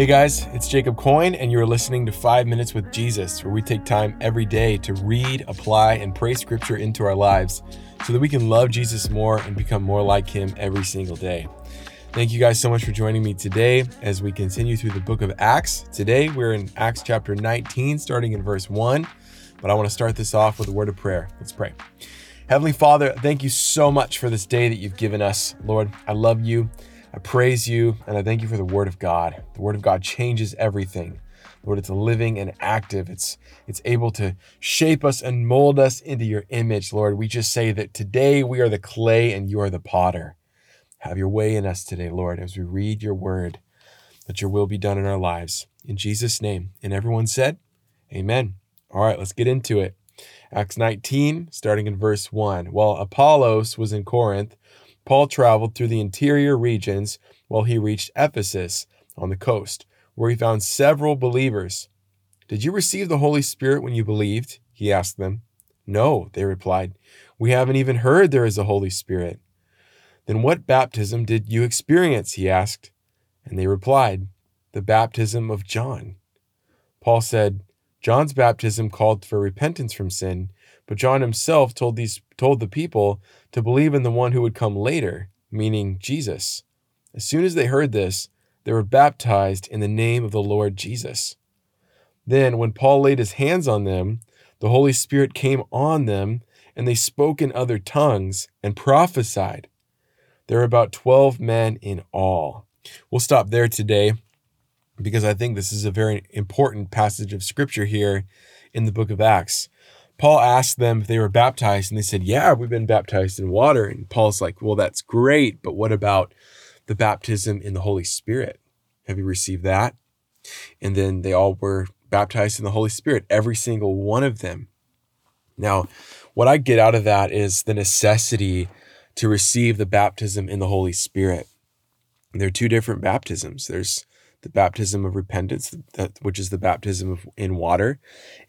Hey guys, it's Jacob Coyne, and you're listening to Five Minutes with Jesus, where we take time every day to read, apply, and pray scripture into our lives so that we can love Jesus more and become more like him every single day. Thank you guys so much for joining me today as we continue through the book of Acts. Today we're in Acts chapter 19, starting in verse 1, but I want to start this off with a word of prayer. Let's pray. Heavenly Father, thank you so much for this day that you've given us. Lord, I love you. I praise you and I thank you for the word of God. The word of God changes everything. Lord, it's living and active. It's it's able to shape us and mold us into your image, Lord. We just say that today we are the clay and you are the potter. Have your way in us today, Lord, as we read your word. That your will be done in our lives. In Jesus' name. And everyone said, Amen. All right, let's get into it. Acts 19, starting in verse 1. While Apollos was in Corinth, Paul traveled through the interior regions while he reached Ephesus on the coast, where he found several believers. Did you receive the Holy Spirit when you believed? He asked them. No, they replied. We haven't even heard there is a Holy Spirit. Then what baptism did you experience? He asked. And they replied, The baptism of John. Paul said, John's baptism called for repentance from sin, but John himself told these told the people to believe in the one who would come later, meaning Jesus. As soon as they heard this, they were baptized in the name of the Lord Jesus. Then, when Paul laid his hands on them, the Holy Spirit came on them, and they spoke in other tongues and prophesied. There were about 12 men in all. We'll stop there today because I think this is a very important passage of scripture here in the book of Acts. Paul asked them if they were baptized, and they said, Yeah, we've been baptized in water. And Paul's like, Well, that's great, but what about the baptism in the Holy Spirit? Have you received that? And then they all were baptized in the Holy Spirit, every single one of them. Now, what I get out of that is the necessity to receive the baptism in the Holy Spirit. There are two different baptisms. There's the baptism of repentance, that, which is the baptism of, in water,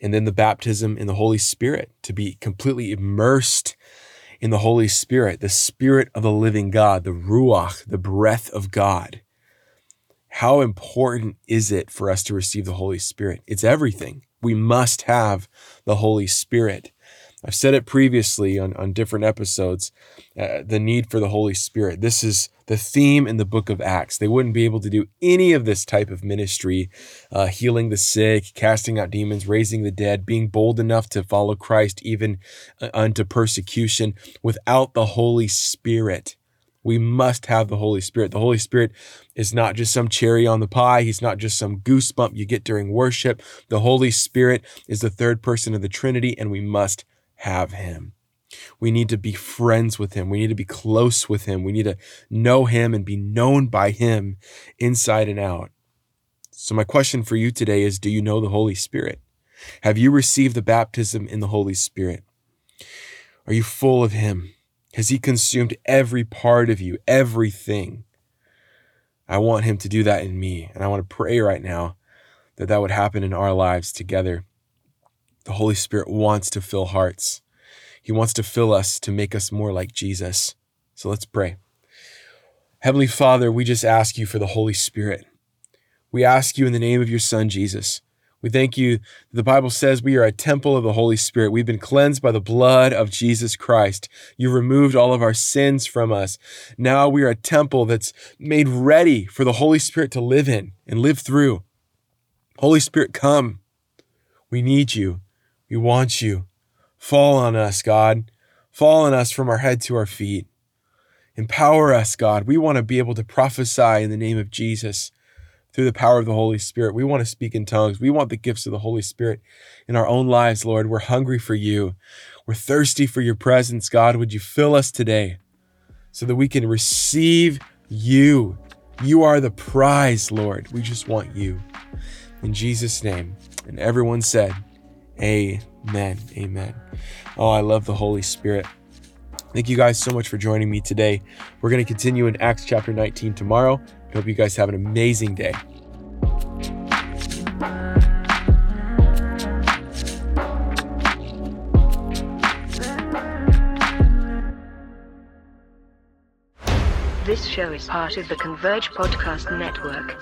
and then the baptism in the Holy Spirit, to be completely immersed in the Holy Spirit, the Spirit of the living God, the Ruach, the breath of God. How important is it for us to receive the Holy Spirit? It's everything. We must have the Holy Spirit. I've said it previously on, on different episodes uh, the need for the Holy Spirit. This is the theme in the book of Acts. They wouldn't be able to do any of this type of ministry, uh, healing the sick, casting out demons, raising the dead, being bold enough to follow Christ even uh, unto persecution without the Holy Spirit. We must have the Holy Spirit. The Holy Spirit is not just some cherry on the pie. He's not just some goosebump you get during worship. The Holy Spirit is the third person of the Trinity, and we must have him. We need to be friends with him. We need to be close with him. We need to know him and be known by him inside and out. So, my question for you today is Do you know the Holy Spirit? Have you received the baptism in the Holy Spirit? Are you full of him? Has he consumed every part of you, everything? I want him to do that in me. And I want to pray right now that that would happen in our lives together. The Holy Spirit wants to fill hearts. He wants to fill us to make us more like Jesus. So let's pray. Heavenly Father, we just ask you for the Holy Spirit. We ask you in the name of your Son, Jesus. We thank you. The Bible says we are a temple of the Holy Spirit. We've been cleansed by the blood of Jesus Christ. You removed all of our sins from us. Now we are a temple that's made ready for the Holy Spirit to live in and live through. Holy Spirit, come. We need you. We want you. Fall on us, God. Fall on us from our head to our feet. Empower us, God. We want to be able to prophesy in the name of Jesus through the power of the Holy Spirit. We want to speak in tongues. We want the gifts of the Holy Spirit in our own lives, Lord. We're hungry for you. We're thirsty for your presence, God. Would you fill us today so that we can receive you? You are the prize, Lord. We just want you. In Jesus' name. And everyone said, Amen. Amen. Oh, I love the Holy Spirit. Thank you guys so much for joining me today. We're going to continue in Acts chapter 19 tomorrow. I hope you guys have an amazing day. This show is part of the Converge Podcast Network.